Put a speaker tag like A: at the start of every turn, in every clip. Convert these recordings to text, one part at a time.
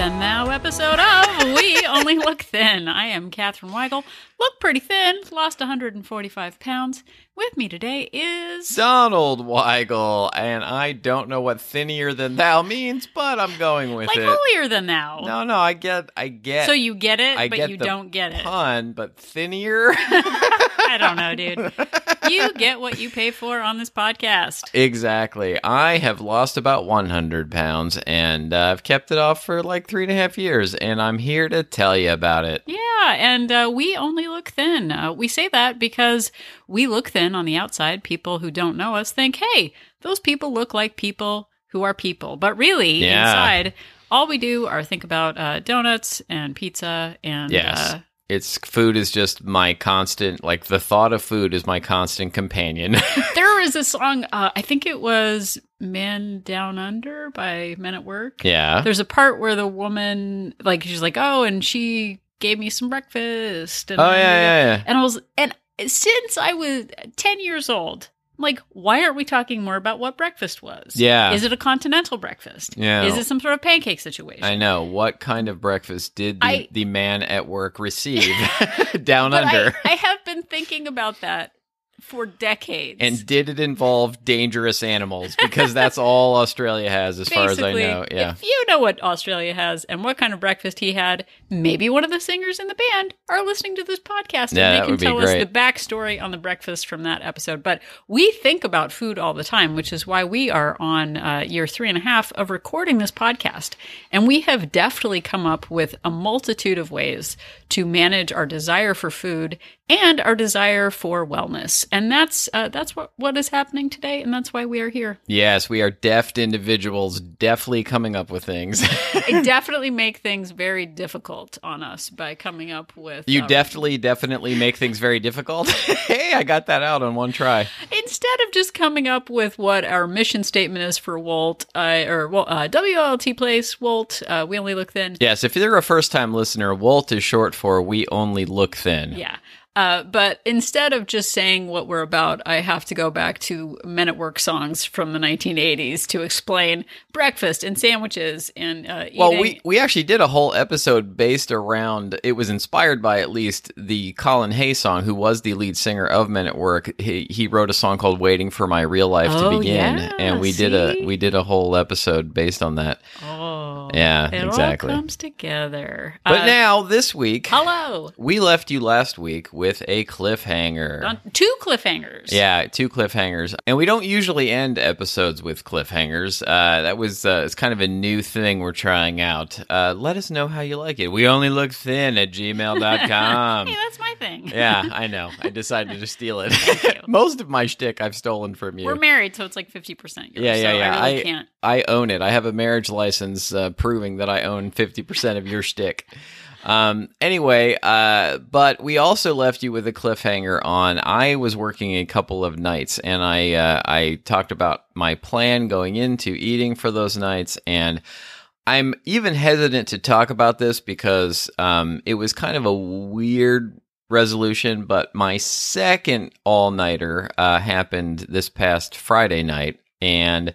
A: another now episode of We Only Look Thin. I am Katherine Weigel. Look pretty thin, lost 145 pounds. With me today is.
B: Donald Weigel, and I don't know what thinner than thou means, but I'm going with it.
A: Like
B: it.
A: holier than thou.
B: No, no, I get, I get.
A: So you get it,
B: I
A: but
B: get
A: you don't get it.
B: pun, but thinner.
A: I don't know, dude. You get what you pay for on this podcast.
B: exactly. I have lost about 100 pounds, and uh, I've kept it off for like three and a half years, and I'm here to tell you about it.
A: Yeah, and uh, we only look thin. Uh, we say that because we look thin on the outside. People who don't know us think, hey, those people look like people who are people. But really,
B: Yeah.
A: inside, all we do are think about uh, donuts and pizza and.
B: Yes.
A: Uh,
B: It's food is just my constant, like the thought of food is my constant companion.
A: there is a song, uh, I think it was Men Down Under by Men at Work.
B: yeah.
A: There's a part where the woman, like, she's like, oh, and she gave me some breakfast. And
B: Oh, yeah, yeah, yeah.
A: And I was, and since I was 10 years old, like, why aren't we talking more about what breakfast was?
B: Yeah.
A: Is it a continental breakfast?
B: Yeah.
A: Is it some sort of pancake situation?
B: I know. What kind of breakfast did the,
A: I-
B: the man at work receive down under?
A: I, I have been thinking about that for decades.
B: and did it involve dangerous animals? Because that's all Australia has, as far as I know. Yeah.
A: If you know what Australia has and what kind of breakfast he had, maybe one of the singers in the band are listening to this podcast
B: Yeah,
A: and they can tell us the backstory on the breakfast from that episode. But we think about food all the time, which is why we are on uh, year three and a half of recording this podcast. And we have deftly come up with a multitude of ways to manage our desire for food and our desire for wellness. And that's uh, that's what, what is happening today, and that's why we are here.
B: Yes, we are deft individuals, deftly coming up with things.
A: I definitely make things very difficult on us by coming up with.
B: you
A: um,
B: definitely, definitely make things very difficult. hey, I got that out on one try.
A: instead of just coming up with what our mission statement is for Walt uh, or well, uh, WLT Place, Walt, Uh, we only look thin.
B: Yes, if you're a first time listener, Walt is short for We Only Look Thin.
A: Yeah. Uh, but instead of just saying what we're about, I have to go back to Men at Work songs from the 1980s to explain breakfast and sandwiches and uh, eating.
B: Well, we, we actually did a whole episode based around, it was inspired by at least the Colin Hay song, who was the lead singer of Men at Work. He, he wrote a song called Waiting for My Real Life
A: Oh,
B: to Begin.
A: yeah,
B: and we did a we did a whole episode based on that.
A: oh,
B: Yeah,
A: it
B: exactly.
A: all comes together.
B: But
A: Uh,
B: now, this week,
A: hello.
B: we left you last week with a cliffhanger.
A: On two cliffhangers.
B: Yeah, two cliffhangers, and we don't usually end episodes with cliffhangers. Uh, that was uh, it's kind of a new thing we're trying out. Uh, let us know how you like it. We only look thin at gmail.com.
A: Hey, that's my thing.
B: yeah, I know. I decided to steal it. Most of my shtick I've stolen from you.
A: We're married, so it's like 50% yours.
B: Yeah, yeah,
A: so
B: yeah.
A: I really
B: I-
A: can't.
B: I own it. I have a marriage license uh, proving that I own 50% of your shtick. Um, anyway, uh, but we also left you with a cliffhanger on I was working a couple of nights and I, uh, I talked about my plan going into eating for those nights and I'm even hesitant to talk about this because, um, it was kind of a weird resolution, but my second all nighter, uh, happened this past Friday night and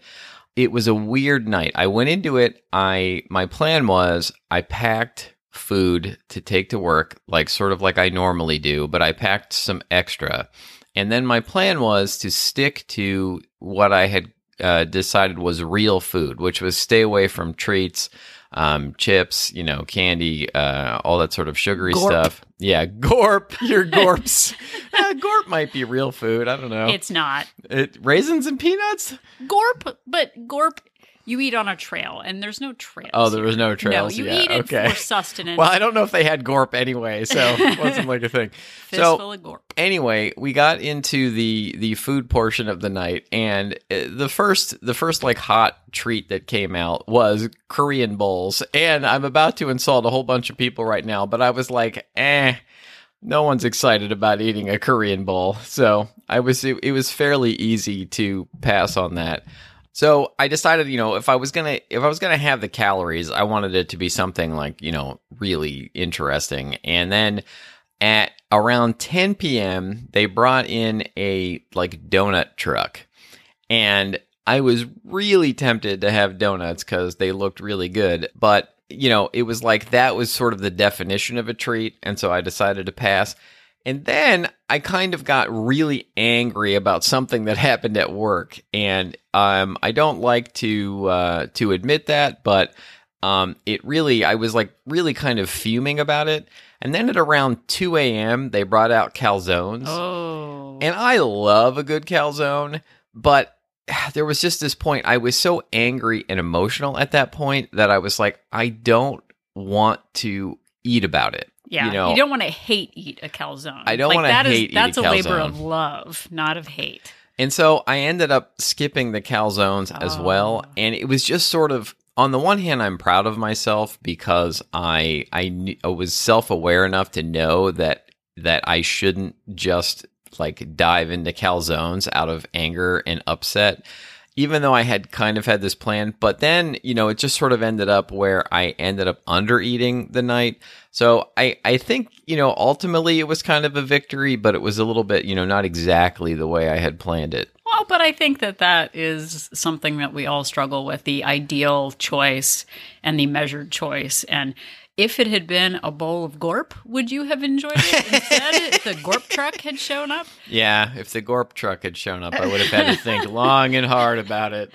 B: it was a weird night. I went into it. I my plan was I packed food to take to work, like sort of like I normally do, but I packed some extra. And then my plan was to stick to what I had uh, decided was real food, which was stay away from treats, um, chips, you know, candy, uh, all that sort of sugary
A: Gorp.
B: stuff. Yeah, gorp, your gorps. uh, gorp might be real food. I don't know.
A: It's not.
B: It, raisins and peanuts.
A: Gorp, but Gorp, you eat on a trail, and there's no trail.
B: Oh, there was no trail.
A: No, you
B: Yeah,
A: eat it
B: okay.
A: for sustenance.
B: Well, I don't know if they had gorp anyway, so it wasn't like a thing.
A: Fistful
B: So
A: of Gorp.
B: anyway, we got into the the food portion of the night, and uh, the first the first like hot treat that came out was Korean bowls, and I'm about to insult a whole bunch of people right now, but I was like, eh. No one's excited about eating a Korean bowl, so I was it, it was fairly easy to pass on that. So I decided, you know, if I was gonna if I was gonna have the calories, I wanted it to be something like, you know, really interesting. And then at around 10 p.m., they brought in a like donut truck. And I was really tempted to have donuts because they looked really good, but you know, it was like that was sort of the definition of a treat, and so I decided to pass. And then I kind of got really angry about something that happened at work, and um, I don't like to uh, to admit that, but um, it really I was like really kind of fuming about it. And then at around two a.m., they brought out calzones,
A: Oh.
B: and I love a good calzone, but there was just this point I was so angry and emotional at that point that I was like, I don't want to eat about it.
A: Yeah,
B: you know,
A: don't want to hate eat a calzone.
B: I don't
A: Like, that is-
B: hate eat a
A: That's a labor of love, not of hate.
B: And so I ended up skipping the calzones as well.
A: Oh.
B: And it was just sort of on the one hand, I'm proud of myself because I I, knew, I was self aware enough to know that that I shouldn't just like dive into calzones out of anger and upset. Even though I had kind of had this plan, but then, you know, it just sort of ended up where I ended up under eating the night. So I, I think, you know, ultimately it was kind of a victory, but it was a little bit, you know, not exactly the way I had planned it.
A: Well, but I think that that is something that we all struggle with the ideal choice and the measured choice. And if it had been a bowl of Gorp, would you have enjoyed it? Instead, if the Gorp truck had shown up,
B: Yeah, if the Gorp truck had shown up, I would have had to think long and hard about it.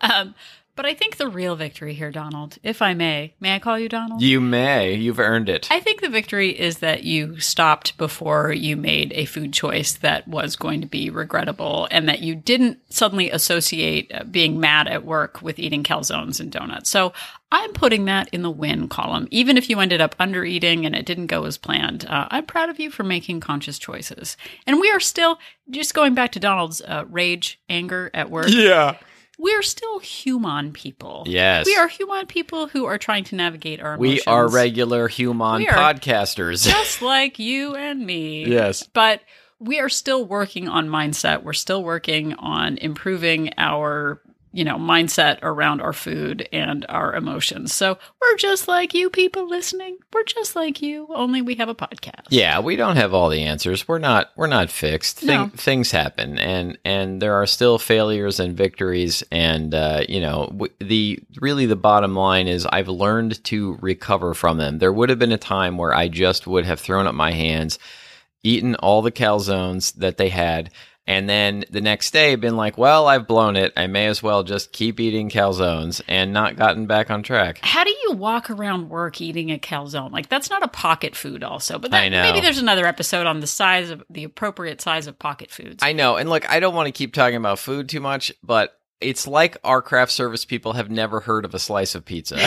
A: Um, but I think the real victory here, Donald, if I may, may I call you Donald?
B: You may. You've earned it.
A: I think the victory is that you stopped before you made a food choice that was going to be regrettable and that you didn't suddenly associate uh, being mad at work with eating calzones and donuts. So I'm putting that in the win column. Even if you ended up under eating and it didn't go as planned, uh, I'm proud of you for making conscious choices. And we are still, just going back to Donald's uh, rage, anger at work,
B: yeah.
A: We're still human people.
B: Yes.
A: We are human people who are trying to navigate our emotions.
B: We are regular human
A: We
B: podcasters.
A: just like you and me.
B: Yes.
A: But we are still working on mindset. We're still working on improving our, you know, mindset around our food and our emotions. So we're just like you people listening. We're just like you, only we have a podcast.
B: Yeah, we don't have all the answers. We're not we're not fixed. Thing,
A: No.
B: Things happen, and and there are still failures and victories. And uh, you know, w- the really the bottom line is I've learned to recover from them. There would have been a time where I just would have thrown up my hands, eaten all the calzones that they had. And then the next day, been like, well, I've blown it. I may as well just keep eating calzones and not gotten back on track.
A: How do you walk around work eating a calzone? Like that's not a pocket food, also. But that,
B: I know.
A: maybe there's another episode on the size of the appropriate size of pocket foods.
B: I know. And look, I don't want to keep talking about food too much, but it's like our craft service people have never heard of a slice of pizza.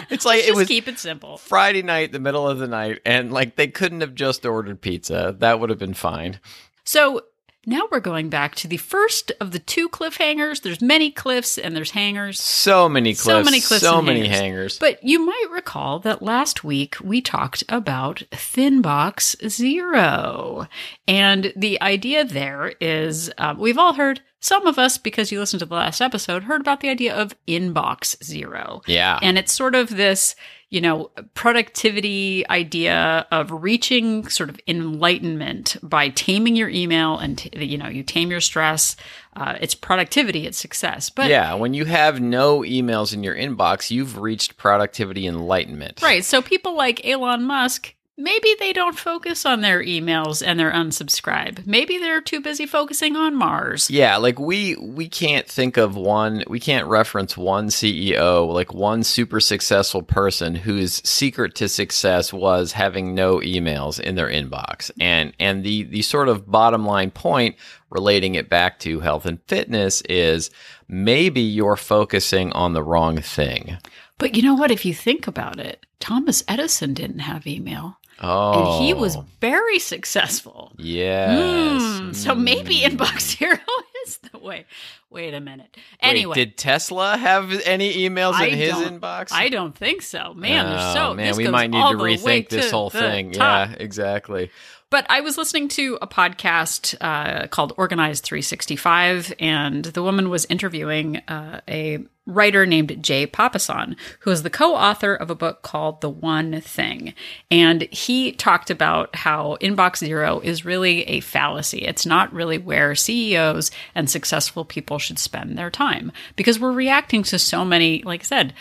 B: it's like it
A: just
B: was
A: keep it simple.
B: Friday night, the middle of the night, and like they couldn't have just ordered pizza. That would have been fine.
A: So now we're going back to the first of the two cliffhangers. There's many cliffs and there's hangers.
B: So many cliffs.
A: So many cliffs
B: So many
A: hangers.
B: hangers.
A: But you might recall that last week we talked about Thin Box Zero. And the idea there is um, we've all heard, some of us, because you listened to the last episode, heard about the idea of Inbox Zero.
B: yeah.
A: And it's sort of this, you know, productivity idea of reaching sort of enlightenment by taming your email and, t- you know, you tame your stress. Uh, it's productivity, it's success. But
B: yeah, when you have no emails in your inbox, you've reached productivity enlightenment.
A: Right. So people like Elon Musk, maybe they don't focus on their emails and their unsubscribe. Maybe they're too busy focusing on Mars.
B: Yeah, like we we can't think of one we can't reference one CEO, like one super successful person whose secret to success was having no emails in their inbox. And and the the sort of bottom line point relating it back to health and fitness is maybe you're focusing on the wrong thing.
A: But you know what? If you think about it, Thomas Edison didn't have email.
B: Oh.
A: And he was very successful.
B: Yes.
A: Hmm, so maybe
B: Mm.
A: Inbox Zero is the way. Wait a minute.
B: Wait,
A: Anyway,
B: did Tesla have any emails
A: I
B: in his inbox?
A: I don't think so. Man, there's so
B: Oh, man, we might need to rethink this
A: to
B: whole thing.
A: top.
B: Yeah, exactly.
A: But I was listening to a podcast uh, called Organized 365, and the woman was interviewing uh, a writer named Jay Papasan, who is the co author of a book called The One Thing. And he talked about how Inbox Zero is really a fallacy. It's not really where CEOs and successful successful people should spend their time because we're reacting to so many, like I said,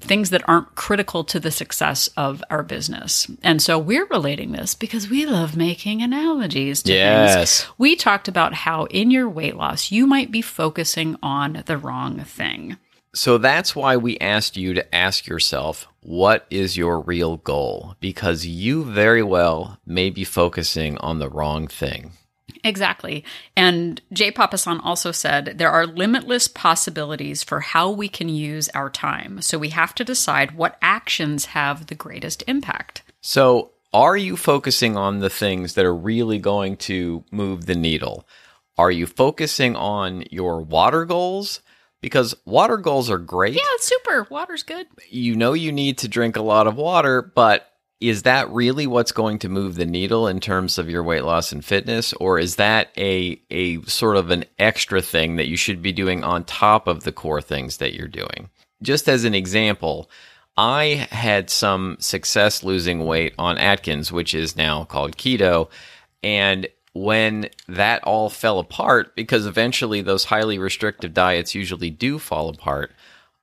A: things that aren't critical to the success of our business. And so we're relating this because we love making analogies to
B: Yes.
A: things. We talked about how in your weight loss, you might be focusing on the wrong thing.
B: So that's why we asked you to ask yourself, what is your real goal? Because you very well may be focusing on the wrong thing.
A: Exactly. And Jay Papasan also said there are limitless possibilities for how we can use our time. So we have to decide what actions have the greatest impact.
B: So, are you focusing on the things that are really going to move the needle? Are you focusing on your water goals? Because water goals are great.
A: Yeah, it's super. Water's good.
B: You know you need to drink a lot of water, but is that really what's going to move the needle in terms of your weight loss and fitness or is that a a sort of an extra thing that you should be doing on top of the core things that you're doing? Just as an example, I had some success losing weight on Atkins, which is now called keto, and when that all fell apart because eventually those highly restrictive diets usually do fall apart,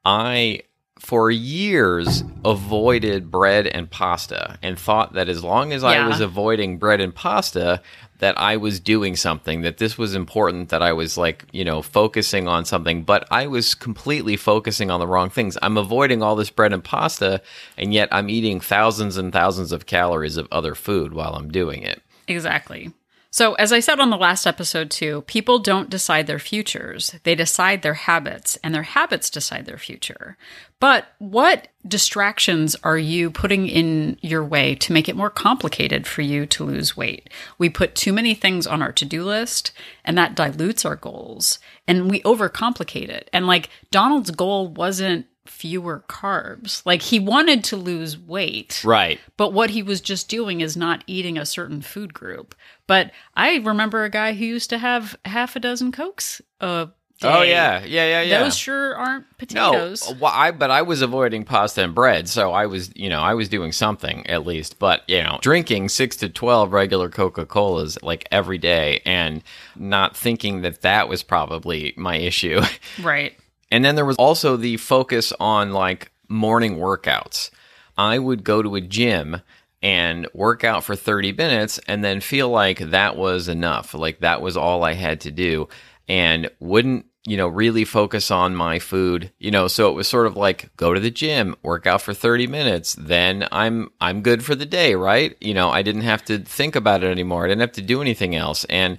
B: I for years avoided bread and pasta and thought that as long as I was avoiding bread and pasta that I was doing something that this was important that I was like, you know, focusing on something, but I was completely focusing on the wrong things. I'm avoiding all this bread and pasta and yet I'm eating thousands and thousands of calories of other food while I'm doing it.
A: Exactly. So, as I said on the last episode, too, people don't decide their futures. They decide their habits, and their habits decide their future. But what distractions are you putting in your way to make it more complicated for you to lose weight? We put too many things on our to do list, and that dilutes our goals, and we overcomplicate it. And like Donald's goal wasn't fewer carbs, like he wanted to lose weight.
B: Right.
A: But what he was just doing is not eating a certain food group. But I remember a guy who used to have half a dozen cokes a oh, day.
B: Oh yeah, yeah, yeah, yeah.
A: Those sure aren't
B: no, uh,
A: potatoes.
B: well, I but I was avoiding pasta and bread, so I was, you know, I was doing something at least. But you know, drinking six to twelve regular Coca Colas like every day, and not thinking that that was probably my issue.
A: Right.
B: And then there was also the focus on like morning workouts. I would go to a gym and work out for 30 minutes and then feel like that was enough. Like that was all I had to do and wouldn't, you know, really focus on my food. You know, so it was sort of like go to the gym, work out for 30 minutes, then I'm I'm good for the day, right? You know, I didn't have to think about it anymore. I didn't have to do anything else. And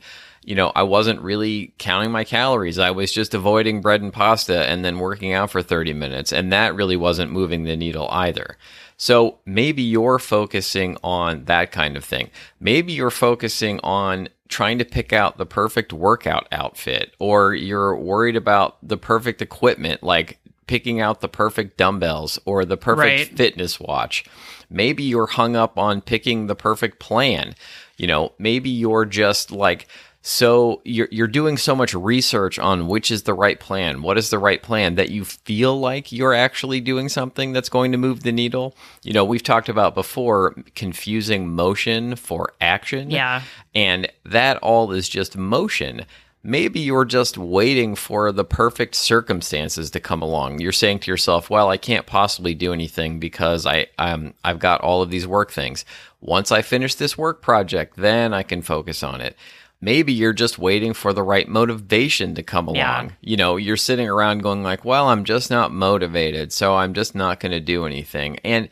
B: you know, I wasn't really counting my calories. I was just avoiding bread and pasta and then working out for 30 minutes. And that really wasn't moving the needle either. So maybe you're focusing on that kind of thing. Maybe you're focusing on trying to pick out the perfect workout outfit, or you're worried about the perfect equipment, like picking out the perfect dumbbells or the perfect
A: Right.
B: fitness watch. Maybe you're hung up on picking the perfect plan. You know, maybe you're just like, so you're you're doing so much research on which is the right plan, what is the right plan that you feel like you're actually doing something that's going to move the needle. You know, we've talked about before confusing motion for action.
A: Yeah.
B: And that all is just motion. Maybe you're just waiting for the perfect circumstances to come along. You're saying to yourself, "Well, I can't possibly do anything because I um I've got all of these work things. Once I finish this work project, then I can focus on it." Maybe you're just waiting for the right motivation to come along.
A: Yeah.
B: You know, you're sitting around going like, "Well, I'm just not motivated, so I'm just not going to do anything." And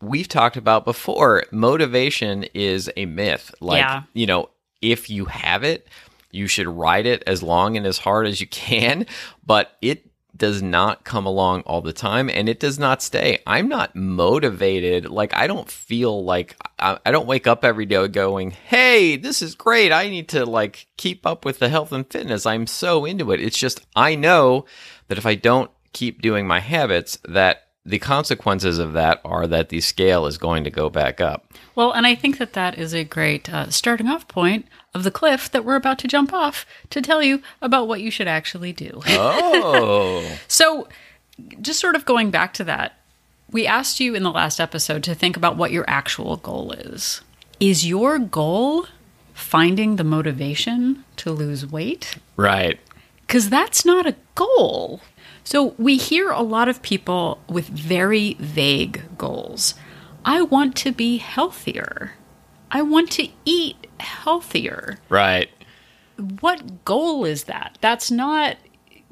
B: we've talked about before, motivation is a myth. Like,
A: Yeah.
B: you know, if you have it, you should ride it as long and as hard as you can, but it does not come along all the time and it does not stay. I'm not motivated. Like, I don't feel like I, I don't wake up every day going, Hey, this is great. I need to like keep up with the health and fitness. I'm so into it. It's just, I know that if I don't keep doing my habits, that the consequences of that are that the scale is going to go back up.
A: Well, and I think that that is a great uh, starting off point of the cliff that we're about to jump off to tell you about what you should actually do.
B: Oh.
A: So, just sort of going back to that, we asked you in the last episode to think about what your actual goal is. Is your goal finding the motivation to lose weight?
B: right.
A: because that's not a goal. So we hear a lot of people with very vague goals. I want to be healthier. I want to eat healthier.
B: Right.
A: What goal is that? That's not,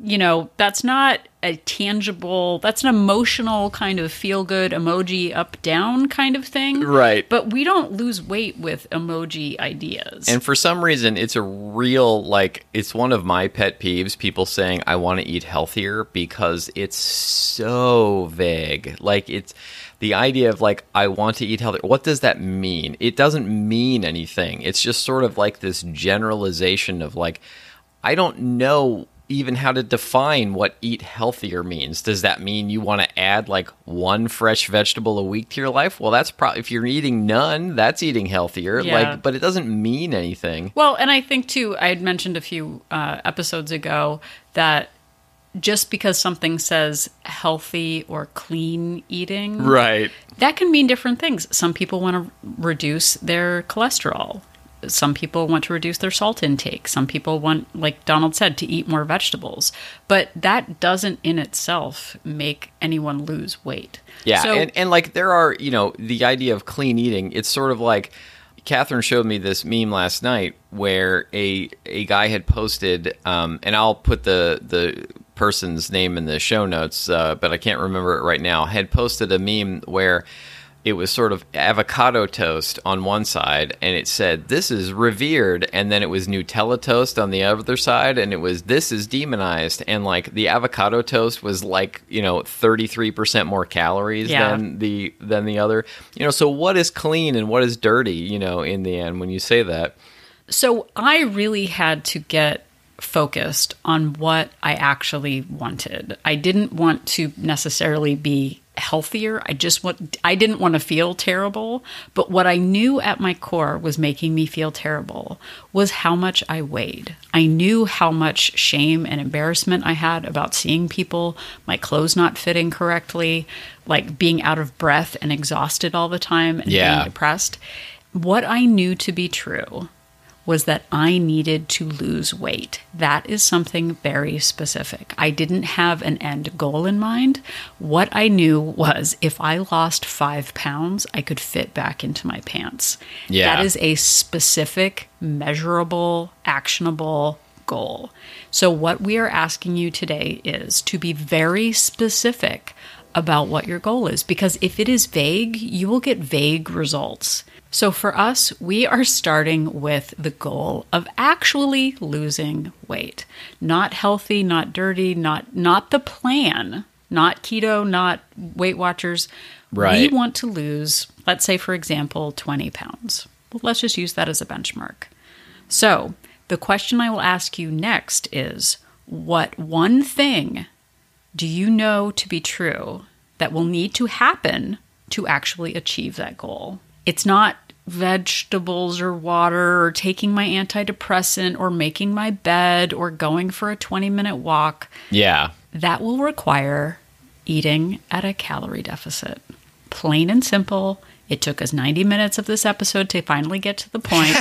A: you know, that's not a tangible, that's an emotional kind of feel good emoji up down kind of thing.
B: Right.
A: But we don't lose weight with emoji ideas.
B: And for some reason, it's a real, like, it's one of my pet peeves people saying, I want to eat healthier because it's so vague. Like, it's the idea of, like, I want to eat healthier. What does that mean? It doesn't mean anything. It's just sort of like this generalization of, like, I don't know even how to define what eat healthier means. Does that mean you want to add like one fresh vegetable a week to your life? Well, that's probably if you're eating none, that's eating healthier.
A: Yeah.
B: Like, but it doesn't mean anything.
A: Well, and I think too, I had mentioned a few uh, episodes ago that just because something says healthy or clean eating,
B: Right.
A: that can mean different things. Some people want to reduce their cholesterol. Some people want to reduce their salt intake. Some people want, like Donald said, to eat more vegetables. But that doesn't in itself make anyone lose weight.
B: Yeah,
A: So,
B: and, and like there are, you know, the idea of clean eating. It's sort of like Catherine showed me this meme last night where a a guy had posted, um, and I'll put the the person's name in the show notes, uh, but I can't remember it right now. Had posted a meme where it was sort of avocado toast on one side and it said this is revered and then it was nutella toast on the other side and it was this is demonized and like the avocado toast was like you know 33% more calories
A: Yeah.
B: than the than the other you know so what is clean and what is dirty you know in the end when you say that
A: So I really had to get focused on what I actually wanted. I didn't want to necessarily be healthier. I just want I didn't want to feel terrible, but what I knew at my core was making me feel terrible was how much I weighed. I knew how much shame and embarrassment I had about seeing people, my clothes not fitting correctly, like being out of breath and exhausted all the time and
B: Yeah.
A: being depressed. What I knew to be true was that I needed to lose weight. That is something very specific. I didn't have an end goal in mind. What I knew was if I lost five pounds, I could fit back into my pants.
B: Yeah.
A: That is a specific, measurable, actionable goal. So, what we are asking you today is to be very specific about what your goal is because if it is vague, you will get vague results. So for us, we are starting with the goal of actually losing weight. Not healthy, not dirty, not not the plan, not keto, not Weight Watchers.
B: Right.
A: We want to lose, let's say for example, 20 pounds. Well, let's just use that as a benchmark. So, the question I will ask you next is what one thing do you know to be true that will need to happen to actually achieve that goal? It's not vegetables or water or taking my antidepressant or making my bed or going for a 20 minute walk.
B: yeah
A: That will require eating at a calorie deficit. Plain and simple. It took us 90 minutes of this episode to finally get to the point.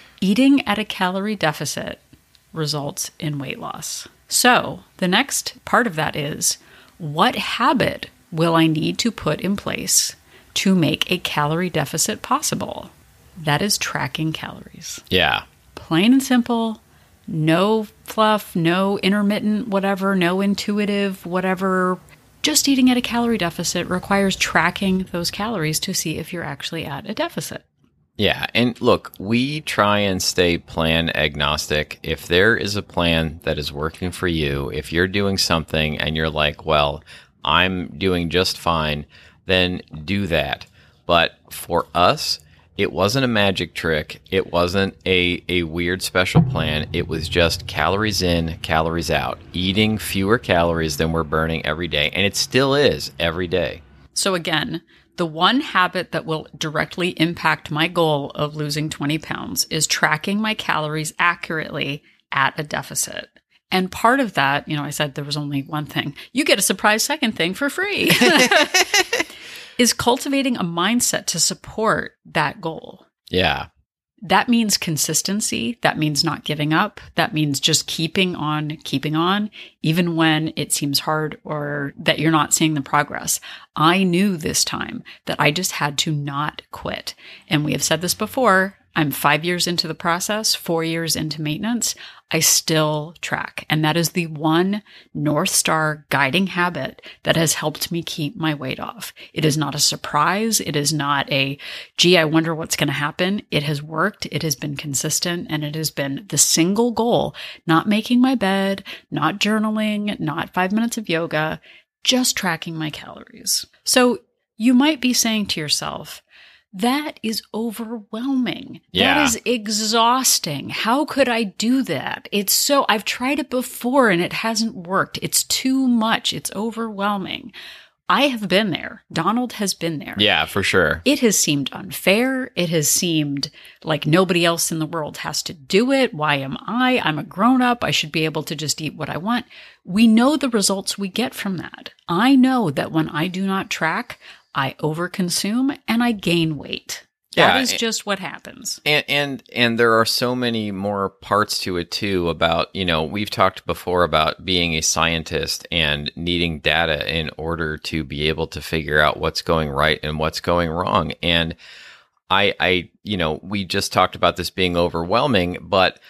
A: Eating at a calorie deficit results in weight loss. So, the next part of that is what habit will I need to put in place to make a calorie deficit possible? That is tracking calories
B: yeah
A: plain and simple no fluff no intermittent whatever no intuitive whatever just eating at a calorie deficit requires tracking those calories to see if you're actually at a deficit
B: Yeah, and look, we try and stay plan agnostic. If there is a plan that is working for you, if you're doing something and you're like, well, I'm doing just fine, then do that. But for us, it wasn't a magic trick. It wasn't a, a weird special plan. It was just calories in, calories out, eating fewer calories than we're burning every day. And it still is every day.
A: so again the one habit that will directly impact my goal of losing 20 pounds is tracking my calories accurately at a deficit and part of that, you know, I said there was only one thing. You get a surprise second thing for free. is cultivating a mindset to support that goal.
B: Yeah.
A: that means consistency. That means not giving up. That means just keeping on, keeping on, even when it seems hard or that you're not seeing the progress. I knew this time that I just had to not quit. And we have said this before. I'm five years into the process, four years into maintenance. I still track. And that is the one North Star guiding habit that has helped me keep my weight off. It is not a surprise. It is not a, gee, I wonder what's going to happen. It has worked. It has been consistent and it has been the single goal, not making my bed, not journaling, not five minutes of yoga, just tracking my calories. So you might be saying to yourself, that is overwhelming.
B: Yeah.
A: That is exhausting. How could I do that? It's so, I've tried it before and it hasn't worked. It's too much. It's overwhelming. I have been there. Donald has been there.
B: Yeah, for sure.
A: It has seemed unfair. It has seemed like nobody else in the world has to do it. Why am I? I'm a grown up. I should be able to just eat what I want. We know the results we get from that. I know that when I do not track, I overconsume and I gain weight.
B: Yeah,
A: that is just what happens.
B: And and and there are so many more parts to it too about, you know, we've talked before about being a scientist and needing data in order to be able to figure out what's going right and what's going wrong. And I I you know, we just talked about this being overwhelming, but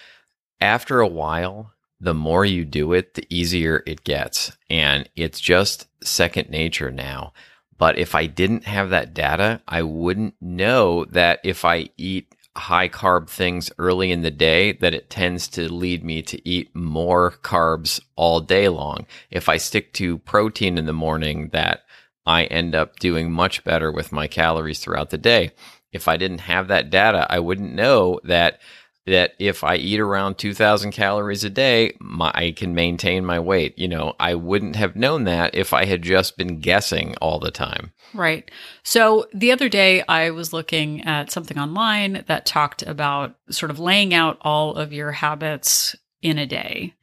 B: after a while, the more you do it, the easier it gets. And it's just second nature now. But if I didn't have that data, I wouldn't know that if I eat high carb things early in the day, that it tends to lead me to eat more carbs all day long. If I stick to protein in the morning, that I end up doing much better with my calories throughout the day. If I didn't have that data, I wouldn't know that that if I eat around 2000 calories a day, my, I can maintain my weight. You know, I wouldn't have known that if I had just been guessing all the time.
A: Right. So the other day, I was looking at something online that talked about sort of laying out all of your habits in a day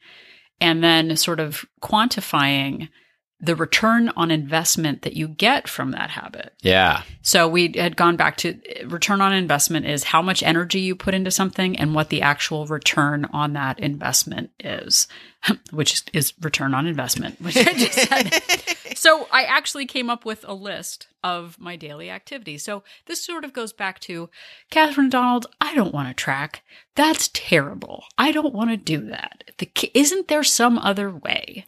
A: and then sort of quantifying the return on investment that you get from that habit.
B: Yeah.
A: So we had gone back to return on investment is how much energy you put into something and what the actual return on that investment is, which is, return on investment, which I just said. so I actually came up with a list of my daily activities. So this sort of goes back to Catherine Donald. I don't want to track. That's terrible. I don't want to do that. The, isn't there some other way?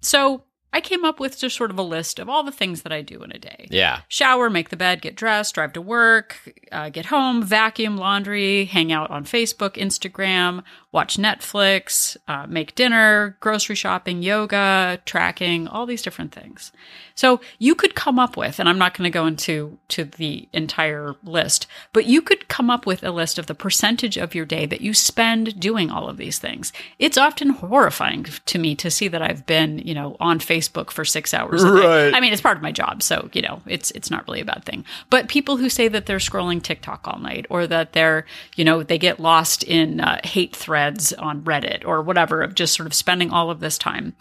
A: So I came up with just sort of a list of all the things that I do in a day
B: Yeah.
A: shower, make the bed, get dressed, drive to work, uh, get home, vacuum, laundry, hang out on Facebook, Instagram, watch Netflix, uh, make dinner, grocery shopping, yoga, tracking, all these different things. So you could come up with, and I'm not going to go into to the entire list, but you could come up with a list of the percentage of your day that you spend doing all of these things. It's often horrifying to me to see that I've been, you know, on Facebook for six hours. a day.
B: Right.
A: I mean, it's part of my job, so you know, it's it's not really a bad thing. But people who say that they're scrolling TikTok all night, or that they're, you know, they get lost in uh, hate threads on Reddit or whatever of just sort of spending all of this time.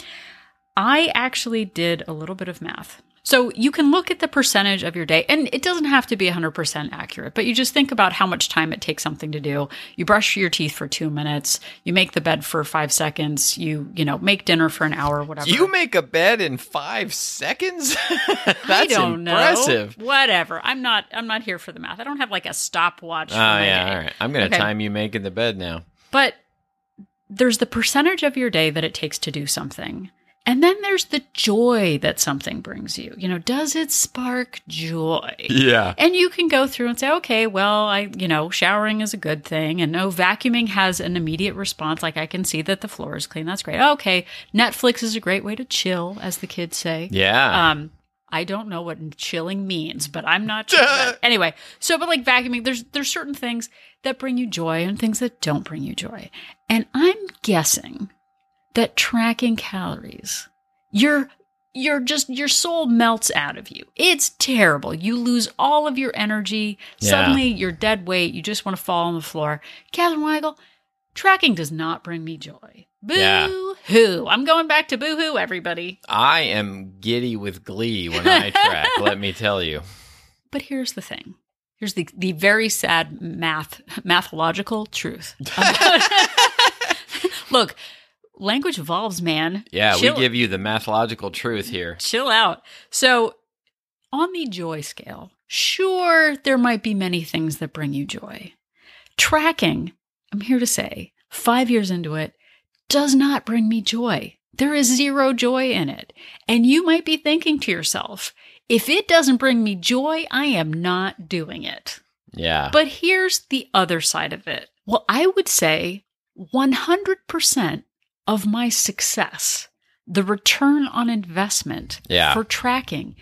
A: I actually did a little bit of math. So you can look at the percentage of your day, and it doesn't have to be 100% accurate, but you just think about how much time it takes something to do. You brush your teeth for two minutes, you make the bed for five seconds, you, you know, make dinner for an hour, whatever.
B: You make a bed in five seconds? That's impressive.
A: know. Whatever. I'm not. I'm not here for the math. I don't have like a stopwatch.
B: Oh,
A: my
B: yeah.
A: day.
B: All right. I'm going to
A: Okay.
B: time you making the bed now.
A: But there's the percentage of your day that it takes to do something. And then there's the joy that something brings you. You know, does it spark joy?
B: Yeah.
A: And you can go through and say, okay, well, I, you know, showering is a good thing. And no, vacuuming has an immediate response. Like I can see that the floor is clean. That's great. Okay. Netflix is a great way to chill, as the kids say.
B: Yeah.
A: Um, I don't know what chilling means, but I'm not sure. But anyway, so but like vacuuming, there's there's certain things that bring you joy and things that don't bring you joy. And I'm guessing that tracking calories, you're you're just your soul melts out of you. It's terrible. You lose all of your energy.
B: Yeah.
A: Suddenly you're dead weight. You just want to fall on the floor. Catherine Weigel, tracking does not bring me joy. Boo
B: Yeah.
A: hoo. I'm going back to boo hoo, everybody.
B: I am giddy with glee when I track, let me tell you.
A: But here's the thing Here's the the very sad math mathological truth. Look, language evolves, man.
B: Yeah,
A: Chill-
B: we give you the mathological truth here.
A: chill out. So, on the joy scale, sure, there might be many things that bring you joy. Tracking, I'm here to say, five years into it, does not bring me joy. There is zero joy in it. And you might be thinking to yourself, if it doesn't bring me joy, I am not doing it.
B: Yeah.
A: But here's the other side of it. Well, I would say 100% of my success, the return on investment
B: Yeah.
A: for tracking,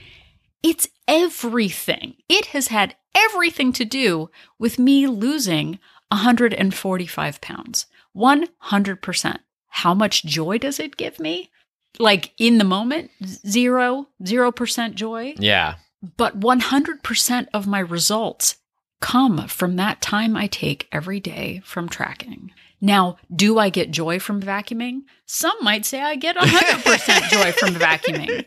A: it's everything. It has had everything to do with me losing 145 pounds. 100%. How much joy does it give me? Like in the moment, zero, 0% joy
B: yeah.
A: but 100% of my results come from that time I take every day from tracking. Now, do I get joy from vacuuming? Some might say I get 100% joy from vacuuming.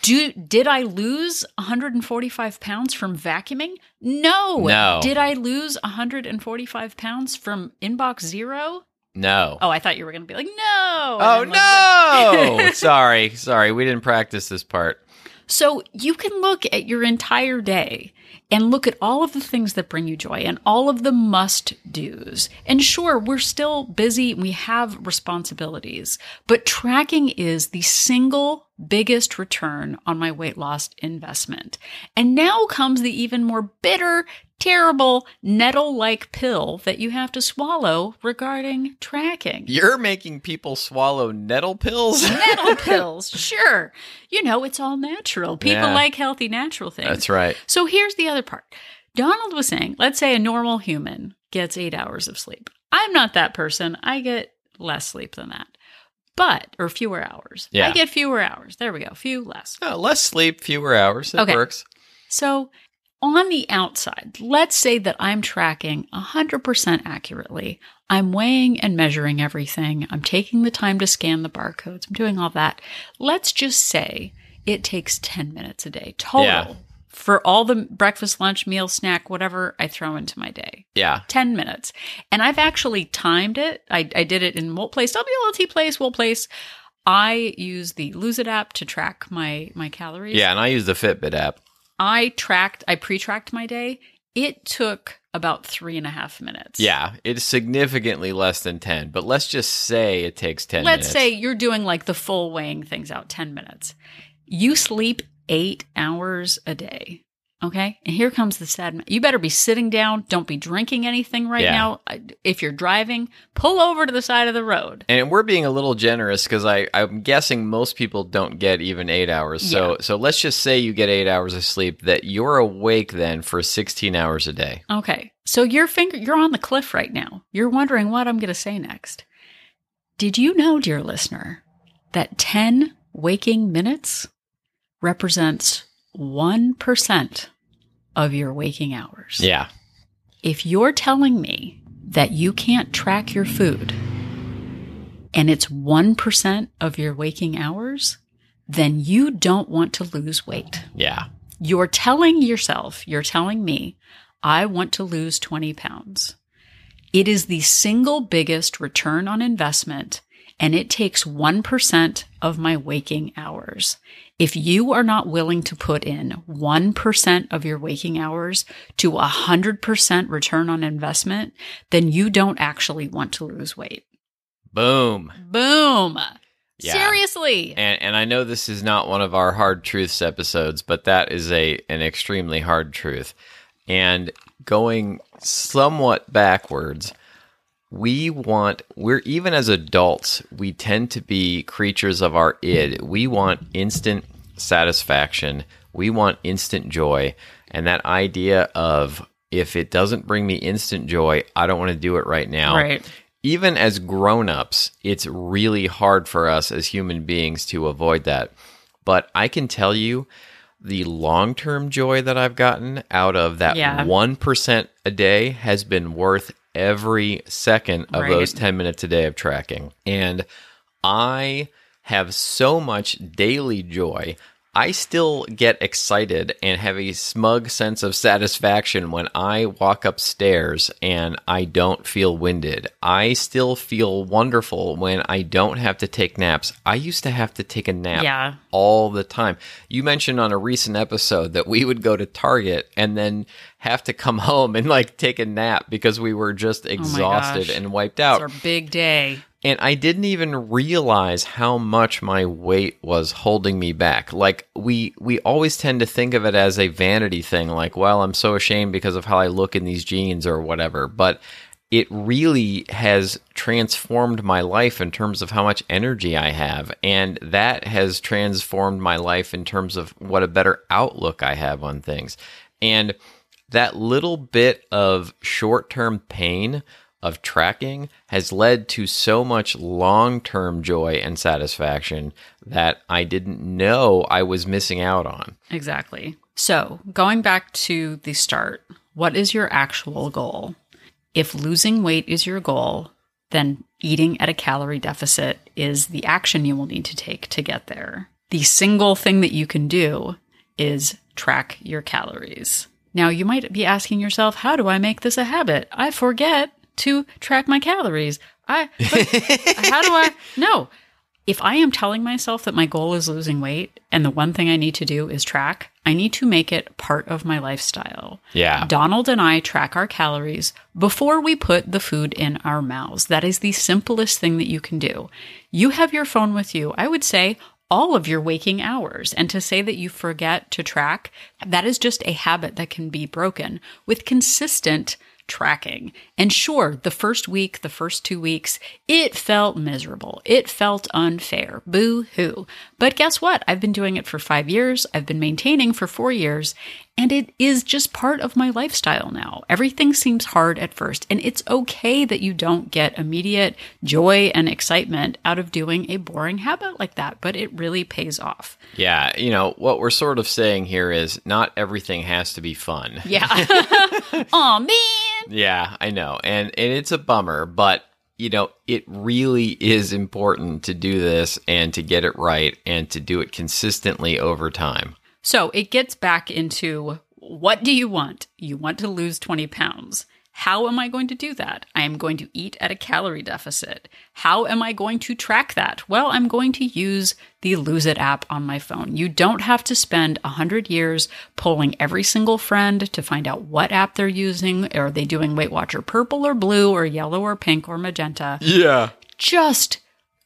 A: Do did I lose 145 pounds from vacuuming? No.
B: No.
A: Did I lose 145 pounds from inbox zero?
B: No.
A: Oh, I thought you were going to be like, no.
B: Oh,
A: was like-
B: no. sorry. Sorry. We didn't practice this part.
A: So you can look at your entire day and look at all of the things that bring you joy and all of the must do's. And sure, we're still busy, we have responsibilities, but tracking is the single biggest return on my weight loss investment. And now comes the even more bitter, terrible, nettle like pill that you have to swallow regarding tracking.
B: You're making people swallow nettle pills?
A: Nettle pills, sure. You know, it's all natural. People
B: Yeah.
A: like healthy, natural things.
B: That's right.
A: So here's the other part. Donald was saying, let's say a normal human gets eight hours of sleep. I'm not that person. I get less sleep than that. But, or fewer hours.
B: Yeah.
A: I get fewer hours. There we go. Few less.
B: Oh, less sleep, fewer hours. It
A: Okay.
B: works.
A: So on the outside, let's say that I'm tracking 100% accurately. I'm weighing and measuring everything. I'm taking the time to scan the barcodes. I'm doing all that. Let's just say it takes 10 minutes a day total
B: Yeah.
A: for all the breakfast, lunch, meal, snack, whatever I throw into my day.
B: Yeah.
A: 10 minutes. And I've actually timed it. I, I did it in Wolt Place, WLT Place, Wolt Place. I use the Lose It app to track my my calories.
B: Yeah. And I use the Fitbit app.
A: I tracked, I pre tracked my day. It took about three and a half minutes.
B: Yeah. It's significantly less than 10, but let's just say it takes 10
A: Let's
B: minutes.
A: say you're doing like the full weighing things out 10 minutes. You sleep eight hours a day. Okay. And here comes the sad. You better be sitting down. Don't be drinking anything right
B: Yeah.
A: now. If you're driving, pull over to the side of the road.
B: And we're being a little generous because I I'm guessing most people don't get even eight hours. So
A: Yeah.
B: so let's just say you get eight hours of sleep. That you're awake then for 16 hours a day.
A: Okay. So your finger you're on the cliff right now. You're wondering what I'm going to say next. Did you know, dear listener, that 10 waking minutes represents 1% of your waking hours?
B: Yeah.
A: If you're telling me that you can't track your food and it's 1% of your waking hours, then you don't want to lose weight.
B: Yeah.
A: You're telling yourself, you're telling me, I want to lose 20 pounds. It is the single biggest return on investment, and it takes 1% of my waking hours. If you are not willing to put in 1% of your waking hours to 100% return on investment, then you don't actually want to lose weight.
B: Boom.
A: Boom.
B: Yeah.
A: Seriously.
B: And and I know this is not one of our hard truths episodes, but that is a an extremely hard truth. And going somewhat backwards, we want we're even as adults, we tend to be creatures of our id. We want instant satisfaction. We want instant joy. And that idea of if it doesn't bring me instant joy, I don't want to do it right now
A: Right.
B: even as grown-ups it's really hard for us as human beings to avoid that but i can tell you the long-term joy that i've gotten out of that
A: Yeah.
B: 1% a day has been worth every second of
A: Right.
B: those 10 minutes a day of tracking and i have so much daily joy I still get excited and have a smug sense of satisfaction when I walk upstairs and I don't feel winded. I still feel wonderful when I don't have to take naps. I used to have to take a nap
A: Yeah.
B: all the time. You mentioned on a recent episode that we would go to Target and then have to come home and like take a nap because we were just oh exhausted
A: gosh.
B: and wiped out.
A: It's our big day.
B: And I didn't even realize how much my weight was holding me back. Like we we always tend to think of it as a vanity thing like, well, I'm so ashamed because of how I look in these jeans or whatever, but it really has transformed my life in terms of how much energy I have and that has transformed my life in terms of what a better outlook I have on things. And that little bit of short-term pain of tracking has led to so much long term joy and satisfaction that I didn't know I was missing out on.
A: Exactly. So, going back to the start, what is your actual goal? If losing weight is your goal, then eating at a calorie deficit is the action you will need to take to get there. The single thing that you can do is track your calories. Now, you might be asking yourself, how do I make this a habit? I forget to track my calories. I, how do I? No. If I am telling myself that my goal is losing weight and the one thing I need to do is track, I need to make it part of my lifestyle.
B: Yeah.
A: Donald and I track our calories before we put the food in our mouths. That is the simplest thing that you can do. You have your phone with you. I would say all of your waking hours. And to say that you forget to track, that is just a habit that can be broken with consistent tracking. And sure, the first week, the first two weeks, it felt miserable. It felt unfair. Boo hoo. But guess what? I've been doing it for five years. I've been maintaining for four years. And it is just part of my lifestyle now. Everything seems hard at first, and it's okay that you don't get immediate joy and excitement out of doing a boring habit like that, but it really pays off.
B: Yeah, you know, what we're sort of saying here is not everything has to be fun.
A: Yeah. oh man.
B: Yeah, I know. And and it's a bummer, but you know, it really is important to do this and to get it right and to do it consistently over time.
A: So it gets back into what do you want? You want to lose 20 pounds. How am I going to do that? I am going to eat at a calorie deficit. How am I going to track that? Well, I'm going to use the Lose It app on my phone. You don't have to spend 100 years polling every single friend to find out what app they're using. Are they doing Weight Watcher purple or blue or yellow or pink or magenta?
B: Yeah.
A: Just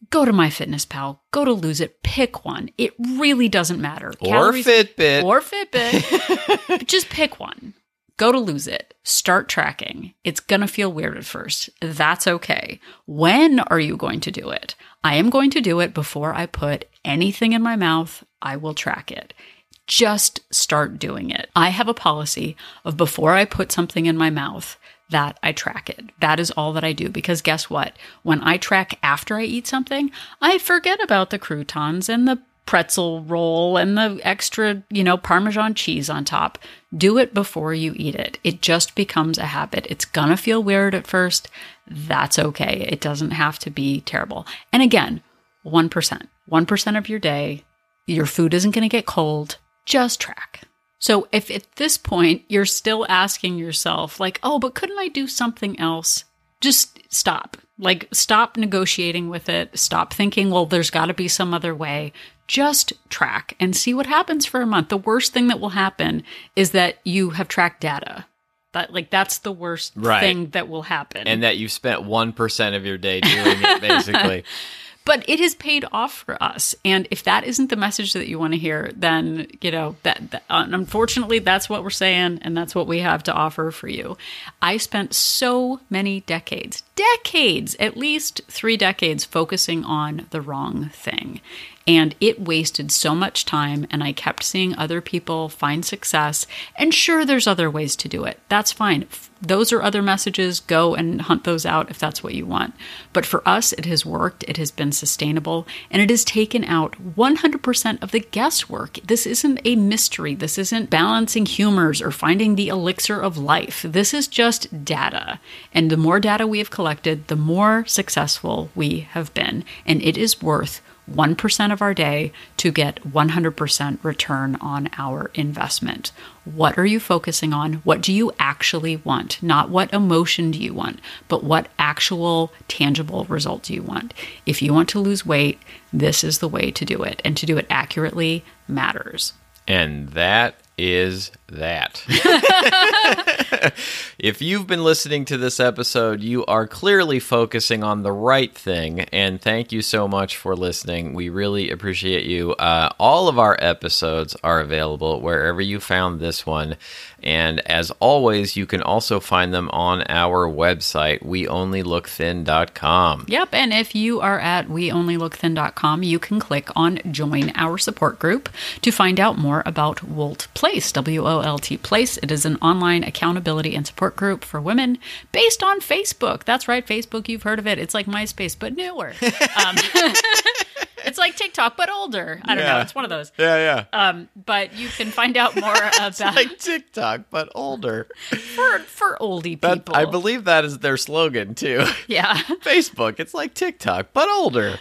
A: go to MyFitnessPal, go to Lose It, pick one. It really doesn't matter.
B: Or Fitbit.
A: Or Fitbit. Just pick one. Go to Lose It. Start tracking. It's going to feel weird at first. That's okay. When are you going to do it? I am going to do it before I put anything in my mouth. I will track it. Just start doing it. I have a policy of before I put something in my mouth, that I track it. That is all that I do because guess what? When I track after I eat something, I forget about the croutons and the pretzel roll and the extra, you know, parmesan cheese on top. Do it before you eat it. It just becomes a habit. It's gonna feel weird at first. That's okay. It doesn't have to be terrible. And again, 1%. 1% of your day, your food isn't gonna get cold. Just track. So if at this point you're still asking yourself, like, oh, but couldn't I do something else? Just stop. Like, stop negotiating with it. Stop thinking, well, there's got to be some other way. Just track and see what happens for a month. The worst thing that will happen is that you have tracked data. That like that's the worst
B: Right.
A: thing that will happen.
B: And that you've spent 1% of your day doing it, basically.
A: but it has paid off for us. And if that isn't the message that you want to hear then you know that, that uh, unfortunately that's what we're saying and that's what we have to offer for you. I spent so many decades decades at least 3 decades focusing on the wrong thing and it wasted so much time and i kept seeing other people find success. And sure there's other ways to do it. That's fine. Those are other messages. Go and hunt those out if that's what you want. But for us it has worked. It has been sustainable. And it has taken out 100% of the guesswork. This isn't a mystery. This isn't balancing humors or finding the elixir of life. This is just data. And the more data we have collected the more successful we have been. And it is worth 1% of our day to get 100% return on our investment. What are you focusing on? What do you actually want? Not what emotion do you want, but what actual tangible result do you want? If you want to lose weight, this is the way to do it. And to do it accurately matters.
B: And that is that. if you've been listening to this episode, you are clearly focusing on the right thing. And thank you so much for listening. We really appreciate you. Uh, all of our episodes are available wherever you found this one. And as always, you can also find them on our website, weonlylookthin.com.
A: Yep. And if you are at weonlylookthin.com, you can click on join our support group to find out more about Wolt Place, W O L T Place. It is an online accountability and support group for women based on Facebook. That's right, Facebook. You've heard of it. It's like MySpace, but newer. Um, it's like TikTok, but older. I don't know. It's one of those.
B: Yeah, yeah.
A: Um, but you can find out more about
B: like TikTok, but older.
A: for for oldie
B: That,
A: people.
B: I believe that is their slogan too.
A: Yeah.
B: Facebook, it's like TikTok, but older.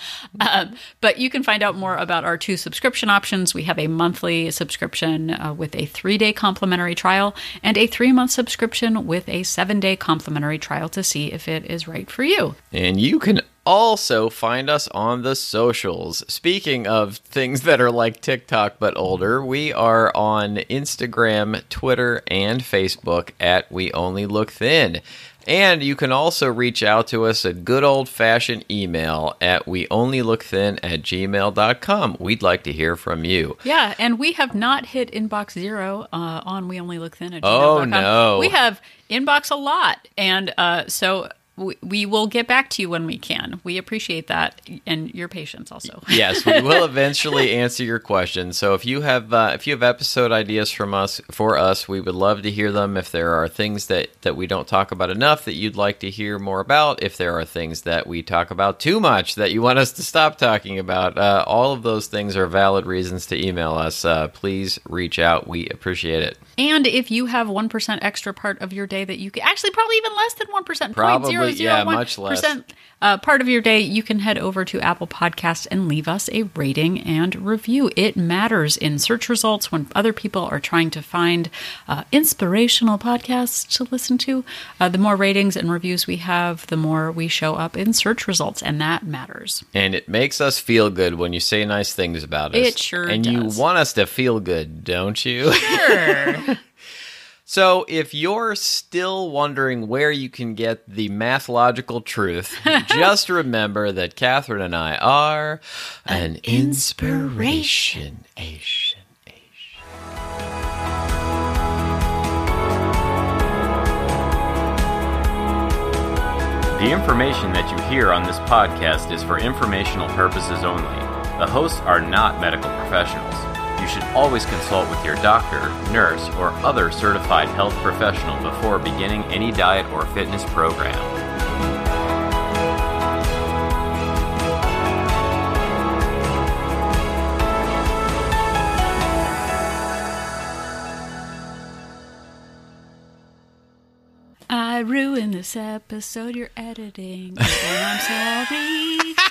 A: Um, but you can find out more about our two subscription options. We have a monthly subscription uh, with a three day complimentary trial and a three month subscription with a seven day complimentary trial to see if it is right for you.
B: And you can also find us on the socials. Speaking of things that are like TikTok but older, we are on Instagram, Twitter, and Facebook at We Only Look Thin. And you can also reach out to us at good old fashioned email at weonlylookthin only look thin at gmail.com. We'd like to hear from you.
A: Yeah, and we have not hit inbox zero uh, on We Only Look Thin at
B: Oh,
A: gmail.com.
B: no.
A: We have inbox a lot. And uh, so we, we will get back to you when we can. We appreciate that and your patience also.
B: yes, we will eventually answer your questions. So if you have uh, if you have episode ideas from us for us, we would love to hear them. If there are things that that we don't talk about enough that you'd like to hear more about, if there are things that we talk about too much that you want us to stop talking about, uh, all of those things are valid reasons to email us. Uh, please reach out. We appreciate it.
A: And if you have 1% extra part of your day that you can actually probably even less than 1%,
B: Probably,
A: 0.001%
B: yeah, much less.
A: Uh, part of your day, you can head over to Apple Podcasts and leave us a rating and review. It matters in search results when other people are trying to find uh, inspirational podcasts to listen to. Uh, the more ratings and reviews we have, the more we show up in search results, and that matters.
B: And it makes us feel good when you say nice things about us.
A: It sure
B: And
A: does.
B: you want us to feel good, don't you?
A: Sure.
B: So, if you're still wondering where you can get the mathological truth, just remember that Catherine and I are an, inspiration. Asian, Asian.
C: The information that you hear on this podcast is for informational purposes only. The hosts are not medical professionals. You should always consult with your doctor, nurse, or other certified health professional before beginning any diet or fitness program.
A: I ruined this episode you're editing, I'm sorry.